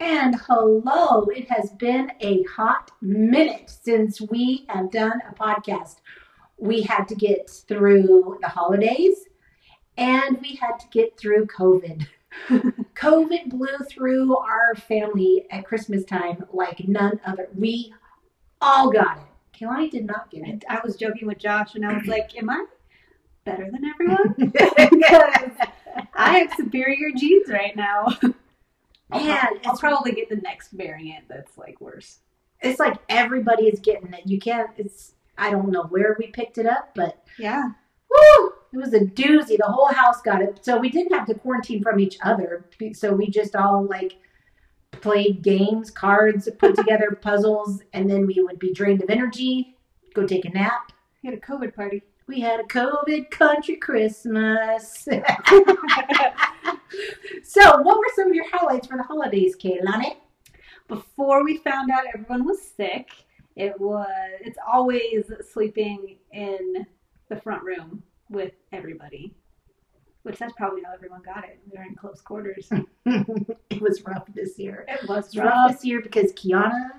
And hello, it has been a hot minute since we have done a podcast. We had to get through the holidays and we had to get through COVID. COVID blew through our family at Christmas time like none other. We all got it. Kalani did not get it. I was joking with Josh and I was like, Am I better than everyone? because I have superior genes right now. I'll, Man, prob- I'll probably get the next variant that's like worse. it's like everybody is getting it. You can't. It's I don't know where we picked it up, but Yeah. woo, it was a doozy. The whole house got it, so we didn't have to quarantine from each other. So we just all like played games, cards, put together puzzles, and then we would be drained of energy, go take a nap. We had a COVID party. We had a COVID country Christmas. so, what were some of your highlights for the holidays, Kaylani? Before we found out everyone was sick, it was it's always sleeping in the front room with everybody. Which that's probably how everyone got it. We were in close quarters. it was rough this year. It was rough rough. this year because Kiana,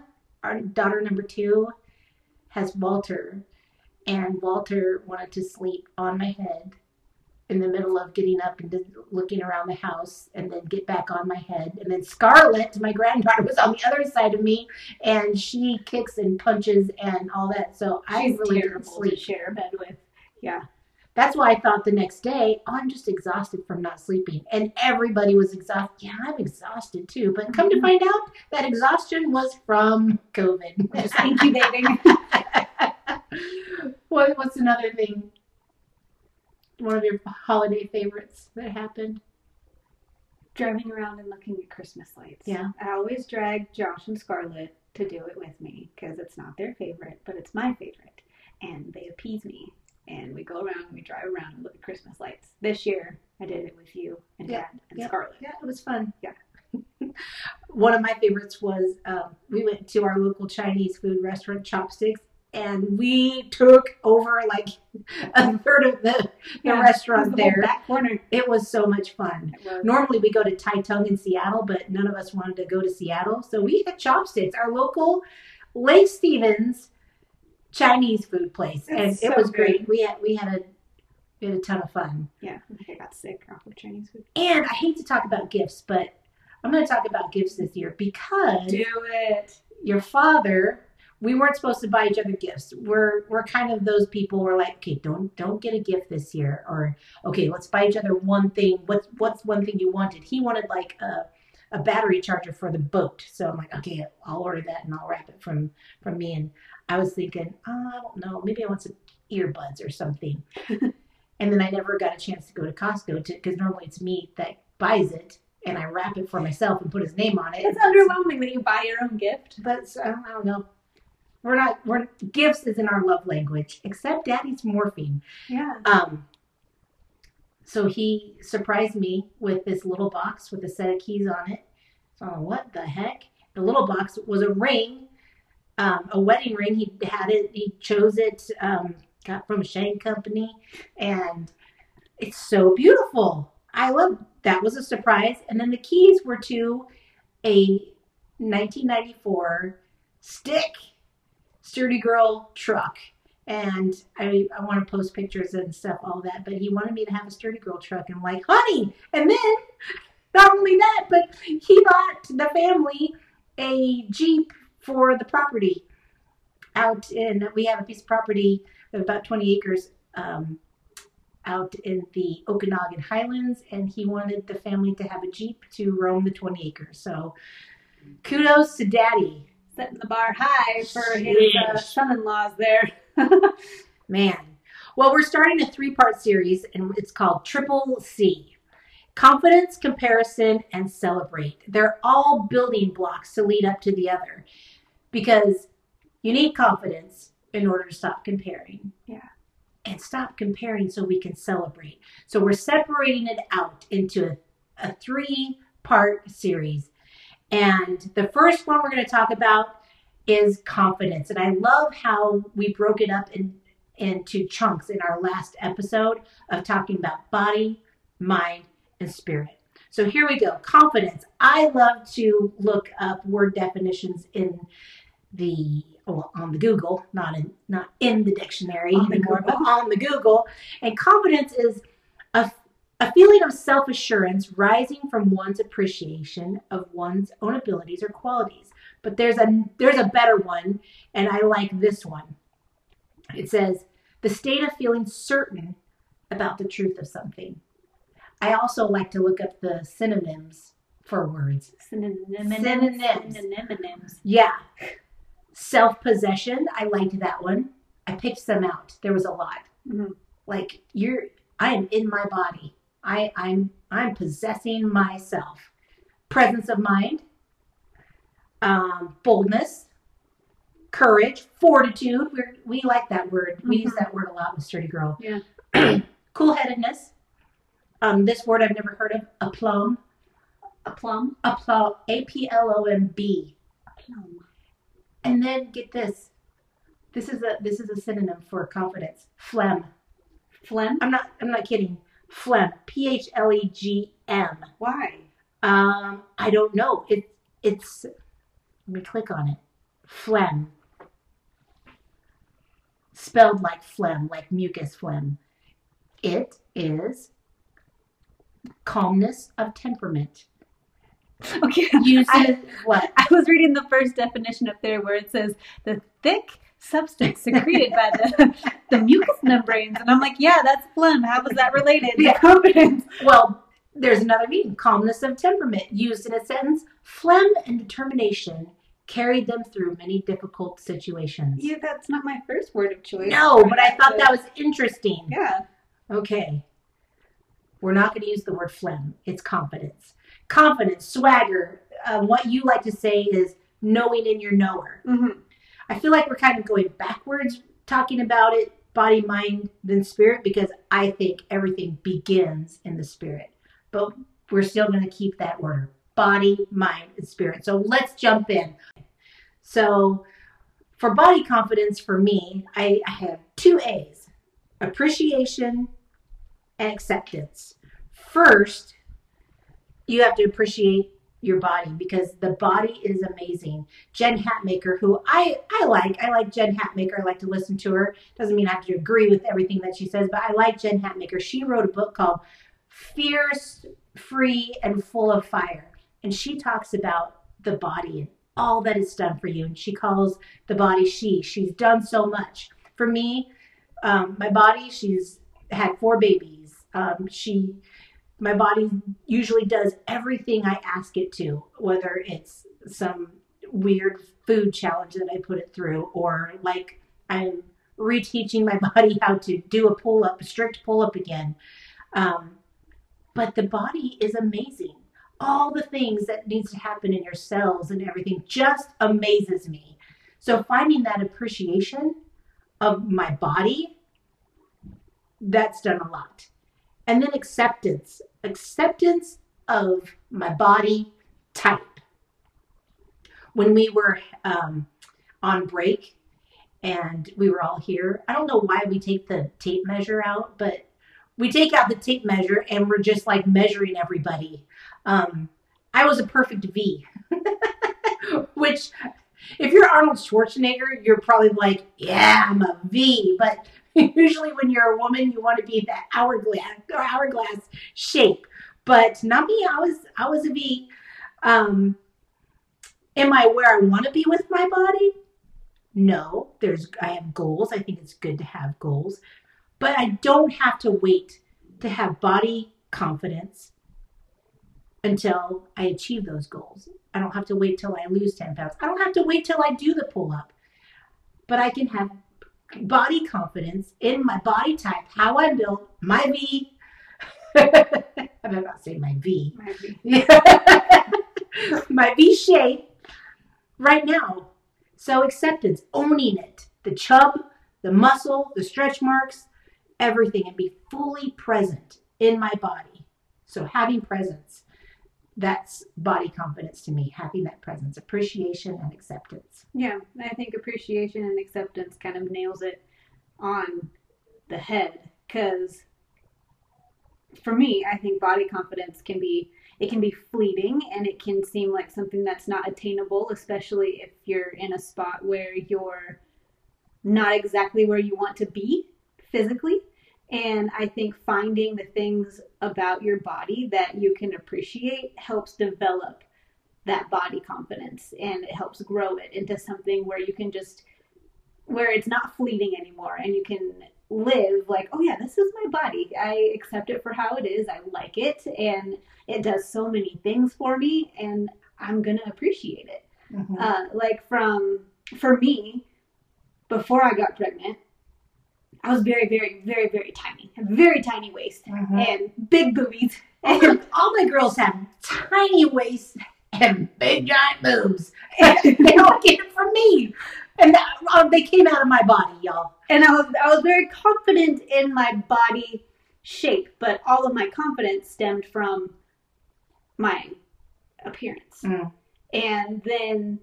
our daughter number two, has Walter, and Walter wanted to sleep on my head in the middle of getting up and looking around the house, and then get back on my head. And then Scarlett, my granddaughter, was on the other side of me, and she kicks and punches and all that. So I She's really didn't terrible to share a bed with. Yeah. That's why I thought the next day, oh, I'm just exhausted from not sleeping. And everybody was exhausted. Yeah, I'm exhausted too. But come to mm-hmm. find out, that exhaustion was from COVID. Just incubating. what, what's another thing? One of your holiday favorites that happened? driving around and looking at Christmas lights. Yeah. I always drag Josh and Scarlett to do it with me because it's not their favorite, but it's my favorite. And they appease me. And we go around and we drive around and look at Christmas lights. This year, I did it with you and Yeah. Dad and Yeah. Scarlett. Yeah, it was fun. Yeah. One of my favorites was um, we went to our local Chinese food restaurant, Chopsticks, and we took over like a third of the, the Yeah, restaurant The there. back corner. It was so much fun. Normally we go to Tai Tung in Seattle, but none of us wanted to go to Seattle. So we had Chopsticks, our local Lake Stevens Chinese food place. And It's it so was great. We had we had a we had a ton of fun. Yeah, I got sick off of Chinese food. And I hate to talk about gifts, but I'm gonna talk about gifts this year because Do it. your father we weren't supposed to buy each other gifts. We're we're kind of those people. We're like, okay, don't don't get a gift this year, or okay, let's buy each other one thing. What's what's one thing you wanted? He wanted like a a battery charger for the boat. So I'm like, okay, I'll order that and I'll wrap it from from me. And I was thinking, oh, I don't know, maybe I want some earbuds or something. and then I never got a chance to go to Costco to because normally it's me that buys it and I wrap it for myself and put his name on it. It's underwhelming that you buy your own gift. But I don't, I don't know. We're not. We're gifts isn't our love language, except Daddy's morphine. Yeah. Um. So he surprised me with this little box with a set of keys on it. So what the heck? The little box was a ring, um, a wedding ring. He had it. He chose it. Um, got from a Shane company, and it's so beautiful. I love. That was a surprise. And then the keys were to a 1994 stick sturdy girl truck and I, I want to post pictures and stuff all that but he wanted me to have a sturdy girl truck and I'm like honey and then not only that but he bought the family a jeep for the property out in we have a piece of property of about 20 acres um, out in the Okanogan Highlands, and he wanted the family to have a Jeep to roam the 20 acres. So kudos to Daddy. Setting the bar high for his uh, son-in-laws there. Man. Well, we're starting a three part series, and it's called Triple C Confidence, Comparison, and Celebrate. They're all building blocks to lead up to the other because you need confidence in order to stop comparing. Yeah. And stop comparing so we can celebrate. So we're separating it out into a, a three part series. And the first one we're going to talk about is confidence. And I love how we broke it up in into chunks in our last episode of talking about body, mind, and spirit. So here we go. Confidence. I love to look up word definitions in the well, on the Google, not in not in the dictionary On the anymore, Google. but on the Google. And confidence is a a feeling of self assurance rising from one's appreciation of one's own abilities or qualities. But there's a there's a better one, and I like this one. It says the state of feeling certain about the truth of something. I also like to look up the synonyms for words. Synonyms. Synonyms. Synonyms. Yeah. Self possession. I liked that one. I picked some out. There was a lot. Mhm. Like you're I am in my body. I, I'm I'm possessing myself. Presence of mind. Um, boldness. Courage. Fortitude. We're, we like that word. We use Mhm. that word a lot with Sturdy Girl. Yeah. cool headedness. Um, this word I've never heard of. Aplomb. A plum. Aplomb. A P L O M B. Plum. And then get this. This is a this is a synonym for confidence. Phlegm. Phlegm. I'm not I'm not kidding. Phlegm. P H L E G M. Why? Um, I don't know. It it's let me click on it. Phlegm. Spelled like phlegm, like mucus phlegm. It is calmness of temperament. Okay. Uses I- what? I was reading the first definition up there where it says the thick substance secreted by the, the mucous membranes. And I'm like, yeah, that's phlegm. How was that related? Yeah. confidence. Well, there's another meaning calmness of temperament. Used in a sentence, phlegm and determination carried them through many difficult situations. Yeah, that's not my first word of choice. No, but I thought that was interesting. Yeah. Okay. We're not going to use the word phlegm. It's confidence. Confidence, swagger. Um, what you like to say is knowing in your knower. hmm I feel like we're kind of going backwards talking about it, body, mind, then spirit, because I think everything begins in the spirit. But we're still going to keep that order body, mind, and spirit. So let's jump in. So for body confidence, for me, I, I have two A's appreciation and acceptance. First, you have to appreciate your body because the body is amazing. Jen Hatmaker, who I, I like. I like Jen Hatmaker. I like to listen to her. Doesn't mean I have to agree with everything that she says, but I like Jen Hatmaker. She wrote a book called Fierce, Free, and Full of Fire. And she talks about the body and all that it's done for you. And she calls the body she. She's done so much. For me, um, my body, she's had four babies. Um, she my body usually does everything I ask it to, whether it's some weird food challenge that I put it through, or like I'm reteaching my body how to do a pull up, a strict pull up again. Um, but the body is amazing. All the things that needs to happen in your cells and everything just amazes me. So finding that appreciation of my body, that's done a lot. And then acceptance, acceptance of my body type. When we were um, on break and we were all here, I don't know why we take the tape measure out, but we take out the tape measure and we're just like measuring everybody. Um, I was a perfect V, which if you're Arnold Schwarzenegger, you're probably like, yeah, I'm a V. But usually when you're a woman, you want to be that hourglass or hourglass shape. But not me. I was I was a V. Um, am I where I want to be with my body? No. There's I have goals. I think it's good to have goals, but I don't have to wait to have body confidence until I achieve those goals. I don't have to wait till I lose 10 pounds. I don't have to wait till I do the pull up. But I can have body confidence in my body type, how I'm built, my V. I'm not saying my V. Maybe. my V shape right now. So acceptance, owning it, the chub, the muscle, the stretch marks, everything, and be fully present in my body. So having presence, that's body confidence to me, having that presence, appreciation and acceptance. Yeah, I think appreciation and acceptance kind of nails it. on the head because for me, I think body confidence can be it can be fleeting and it can seem like something that's not attainable, especially if you're in a spot where you're not exactly where you want to be physically. And I think finding the things about your body that you can appreciate helps develop that body confidence and it helps grow it into something where you can just where it's not fleeting anymore and you can live like oh yeah this is my body. I accept it for how it is. I like it and it does so many things for me and i'm gonna appreciate it. Mhm. uh, like from for me before i got pregnant i was very very very very tiny very tiny waist Mhm. and big boobies all, my, all my girls have tiny waists and big giant boobs. they all get it from me. And that, uh, they came out of my body, y'all. and I was I was very confident in my body shape, but all of my confidence stemmed from my appearance. Mm. And then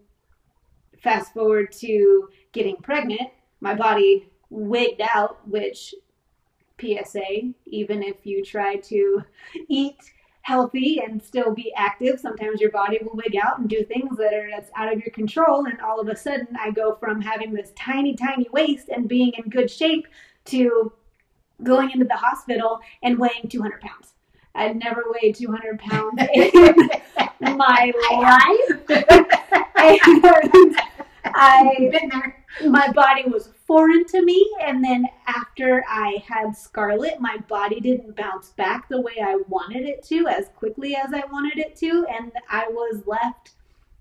fast forward to getting pregnant, my body wigged out, which PSA, even if you try to eat healthy and still be active, sometimes your body will wig out and do things that are that's out of your control and all of a sudden I go from having this tiny tiny waist and being in good shape to going into the hospital and weighing 200 pounds. I'd never weighed 200 pounds in my life. And I been there. my body was foreign to me. And then after i had scarlet my body didn't bounce back the way i wanted it to as quickly as i wanted it to. And i was left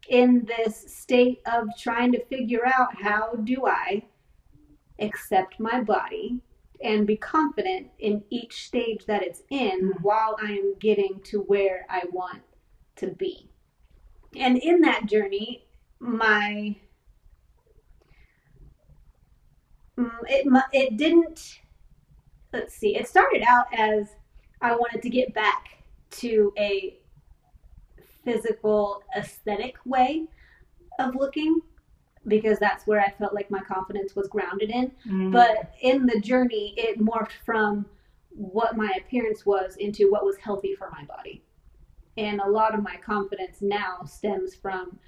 in this state of trying to figure out how do i accept my body and be confident in each stage that it's in Mm. while i am getting to where i want to be. And in that journey my Mm, it it didn't. Let's see. It started out as I wanted to get back to a physical aesthetic way of looking because that's where I felt like my confidence was grounded in. Mm. But in the journey, it morphed from what my appearance was into what was healthy for my body. And a lot of my confidence now stems from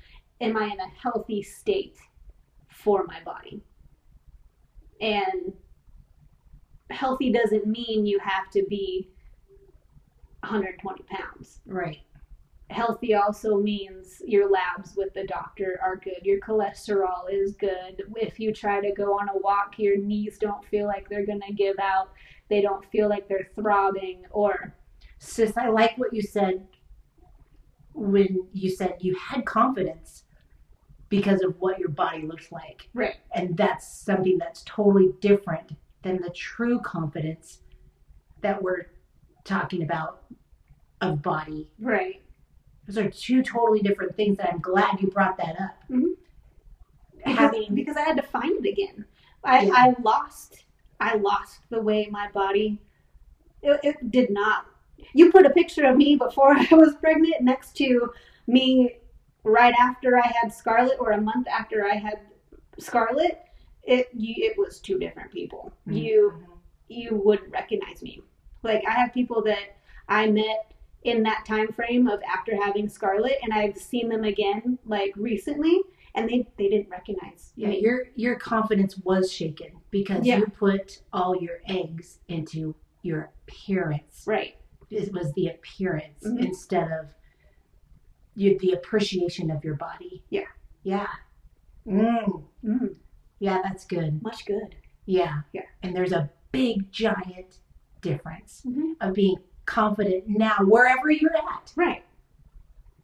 am I in a healthy state for my body? And healthy doesn't mean you have to be 120 pounds. right. Healthy also means your labs with the doctor are good. Your cholesterol is good. If you try to go on a walk, your knees don't feel like they're going to give out. They don't feel like they're throbbing or Sis, I like what you said when you said you had confidence because of what your body looks like. Right. And that's something that's totally different than the true confidence that we're talking about of body. right. Those are two totally different things that I'm glad you brought that up. Mhm. Because, Having because I had to find it again. I, Yeah. I lost I lost the way my body it, it did not. You put a picture of me before I was pregnant next to me right after I had Scarlet or a month after I had Scarlet. It you, it was two different people. Mhm. You you wouldn't recognize me. Like I have people that I met in that time frame of after having Scarlet, and I've seen them again like recently, and they they didn't recognize. yeah, me. your your confidence was shaken because Yeah. you put all your eggs into your appearance. right. It was the appearance Mhm. instead of you the appreciation of your body. Yeah. Yeah. Mm. Mm, Yeah, that's good. much good. Yeah. Yeah. And there's a big giant difference Mhm. of being confident now wherever you're at Right.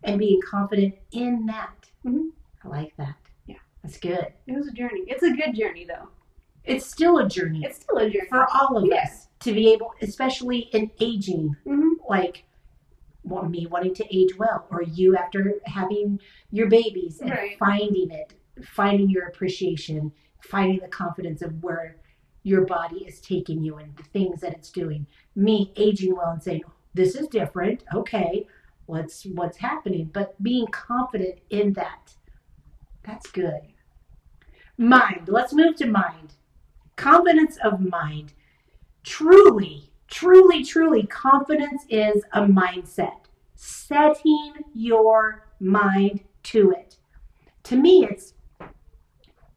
and being confident in that. Mhm. I like that. Yeah. That's good. It was a journey. It's a good journey though. It's still a journey It's still a journey. for all of Yeah. us to be able, especially in aging, Mhm. like me wanting to age well, or you after having your babies and Right. finding it, finding your appreciation, finding the confidence of where your body is taking you and the things that it's doing. Me aging well and saying, "This is different. Okay, what's what's happening?" But being confident in that, that's good. Mind. Let's move to mind. confidence of mind. Truly, truly, truly, confidence is a mindset. Setting your mind to it. To me, it's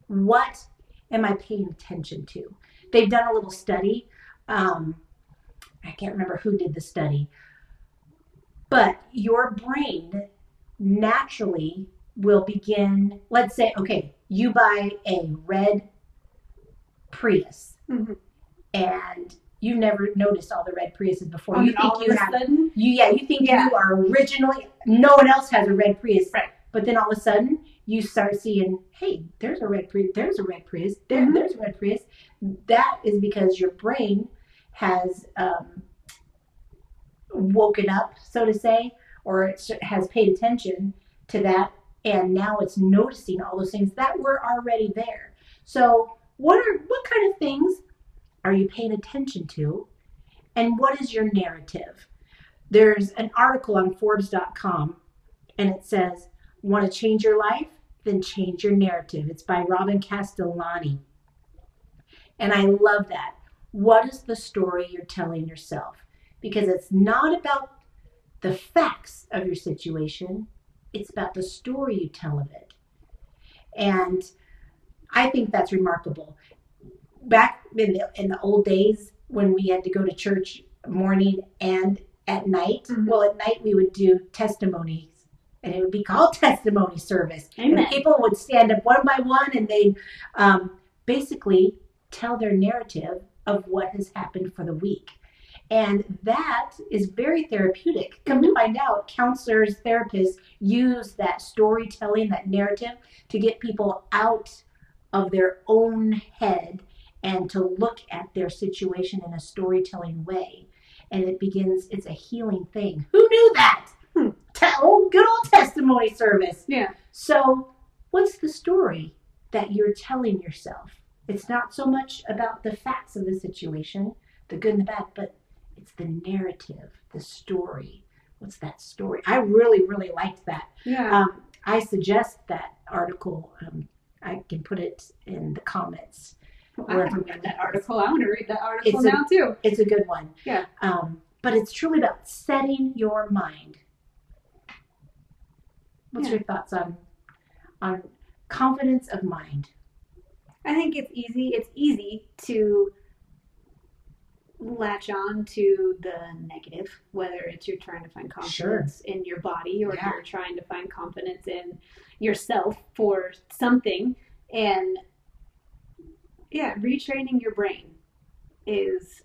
what am I paying attention to? They've done a little study. Um, I can't remember who did the study, but your brain naturally will begin. Let's say, okay, you buy a red Prius, Mhm. and you never noticed all the red Priuses before. And you think of you a have sudden, you yeah you think Yeah. you are originally no one else has a red Prius Right. but then all of a sudden you start seeing hey there's a red Prius there's a red Prius there, Mhm. there's a red Prius that is because your brain has um, woken up so to say or it has paid attention to that and now it's noticing all those things that were already there so what are what kind of things are you paying attention to and what is your narrative there's an article on Forbes.com and it says, Want to change your life? Then change your narrative. It's by Robin Castellani. And I love that. What is the story you're telling yourself? Because it's not about the facts of your situation, it's about the story you tell of it. And I think that's remarkable. Back in the, in the old days when we had to go to church morning and at night. Mhm. Well, at night we would do testimonies, and it would be called testimony service. Amen. And people would stand up one by one, and they'd um, basically tell their narrative of what has happened for the week. And that is very therapeutic. Come to find out, counselors, therapists use that storytelling, that narrative, to get people out of their own head and to look at their situation in a storytelling way. And it begins it's a healing thing. Who knew that? Hmm. Te- oh, good old testimony service. Yeah, so what's the story that you're telling yourself? It's not so much about the facts of the situation the good and the bad but it's the narrative the story. What's that story? I really really liked that. Yeah. um, i suggest that article um, i can put it in the comments I wherever haven't read that article. I want to read that article It's a- now too. it's a good one. Yeah. Um, but it's truly about setting your mind. What's Yeah. your thoughts on on confidence of mind? I think it's easy. It's easy to latch on to the negative, whether it's you're trying to find confidence in your body or Yeah. you're trying to find confidence in yourself for something. And yeah, retraining your brain is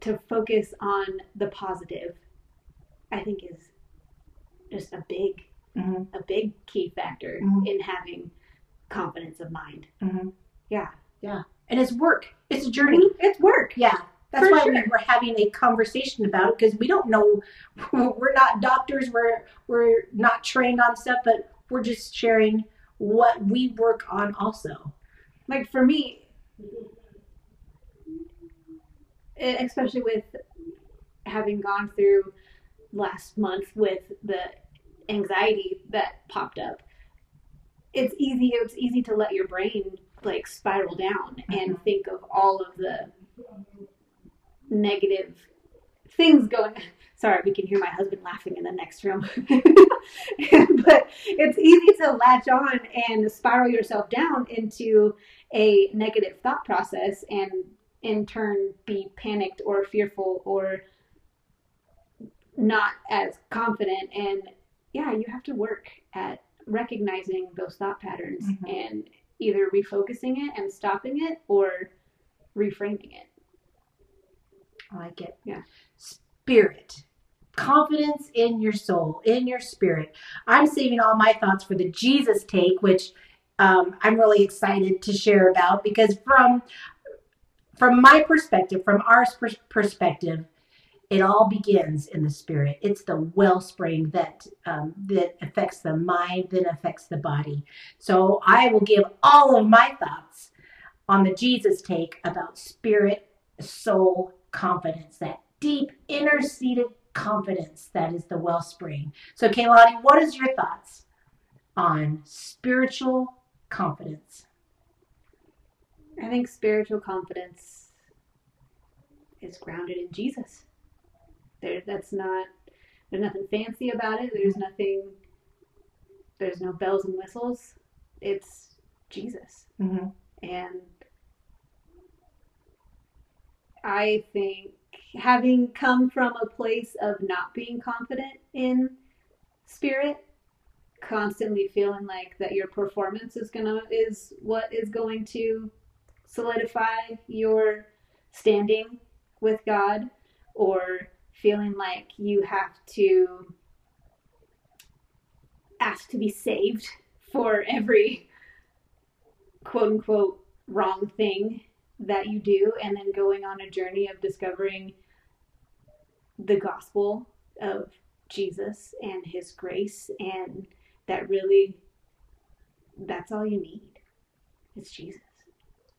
to focus on the positive. I think is just a big, Mm-hmm. a big key factor Mhm. in having confidence of mind. Mm-hmm. Yeah. Yeah. And it's work. It's a journey. It's work. Yeah. That's For why sure. we we're having a conversation about it because we don't know. We're not doctors. We're we're not trained on stuff, but we're just sharing what we work on. Also. Like for me, especially with having gone through last month with the anxiety that popped up, it's easy. It's easy to let your brain like spiral down and mm-hmm. think of all of the negative things going. Sorry, we can hear my husband laughing in the next room. but it's easy to latch on and spiral yourself down into a negative thought process and in turn be panicked or fearful or not as confident and yeah you have to work at recognizing those thought patterns Mhm. and either refocusing it and stopping it or reframing it I like it. Yeah. Spirit. Confidence in your soul, in your spirit. I'm saving all my thoughts for the Jesus take, which um, I'm really excited to share about because from from my perspective, from our pers- perspective, it all begins in the spirit. It's the wellspring that um, that affects the mind, then affects the body. So I will give all of my thoughts on the Jesus take about spirit, soul, confidence, that deep inner seated confidence that is the wellspring. So, Kaylani, what is your thoughts on spiritual confidence? I think spiritual confidence is grounded in Jesus. There, that's not. There's nothing fancy about it. There's nothing. There's no bells and whistles. It's Jesus, hmm and I think having come from a place of not being confident in spirit, constantly feeling like that your performance is gonna is what is going to solidify your standing with God, or feeling like you have to ask to be saved for every quote unquote wrong thing that you do, and then going on a journey of discovering the gospel of Jesus and his grace, and that really that's all you need. It's Jesus.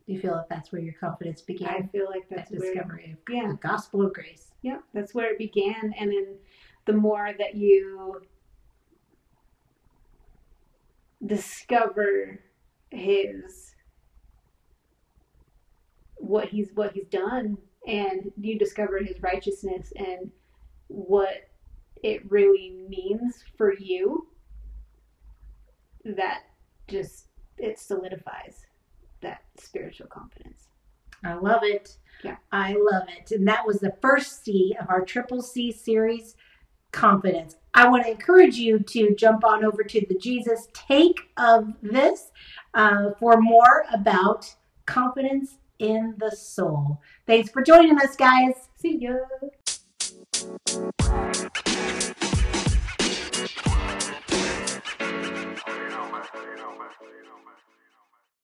Do you feel that that's where your confidence began? I feel like that that's where discovery of yeah. the gospel of grace. Yeah, that's where it began. And then the more that you discover his what he's what he's done and you discover his righteousness and what it really means for you that just it solidifies that spiritual confidence I love it. Yeah. I love it. And that was the first C of our Triple C series, confidence. I want to encourage you to jump on over to the Jesus take of this uh, for more about confidence in the soul. Thanks for joining us, guys. see ya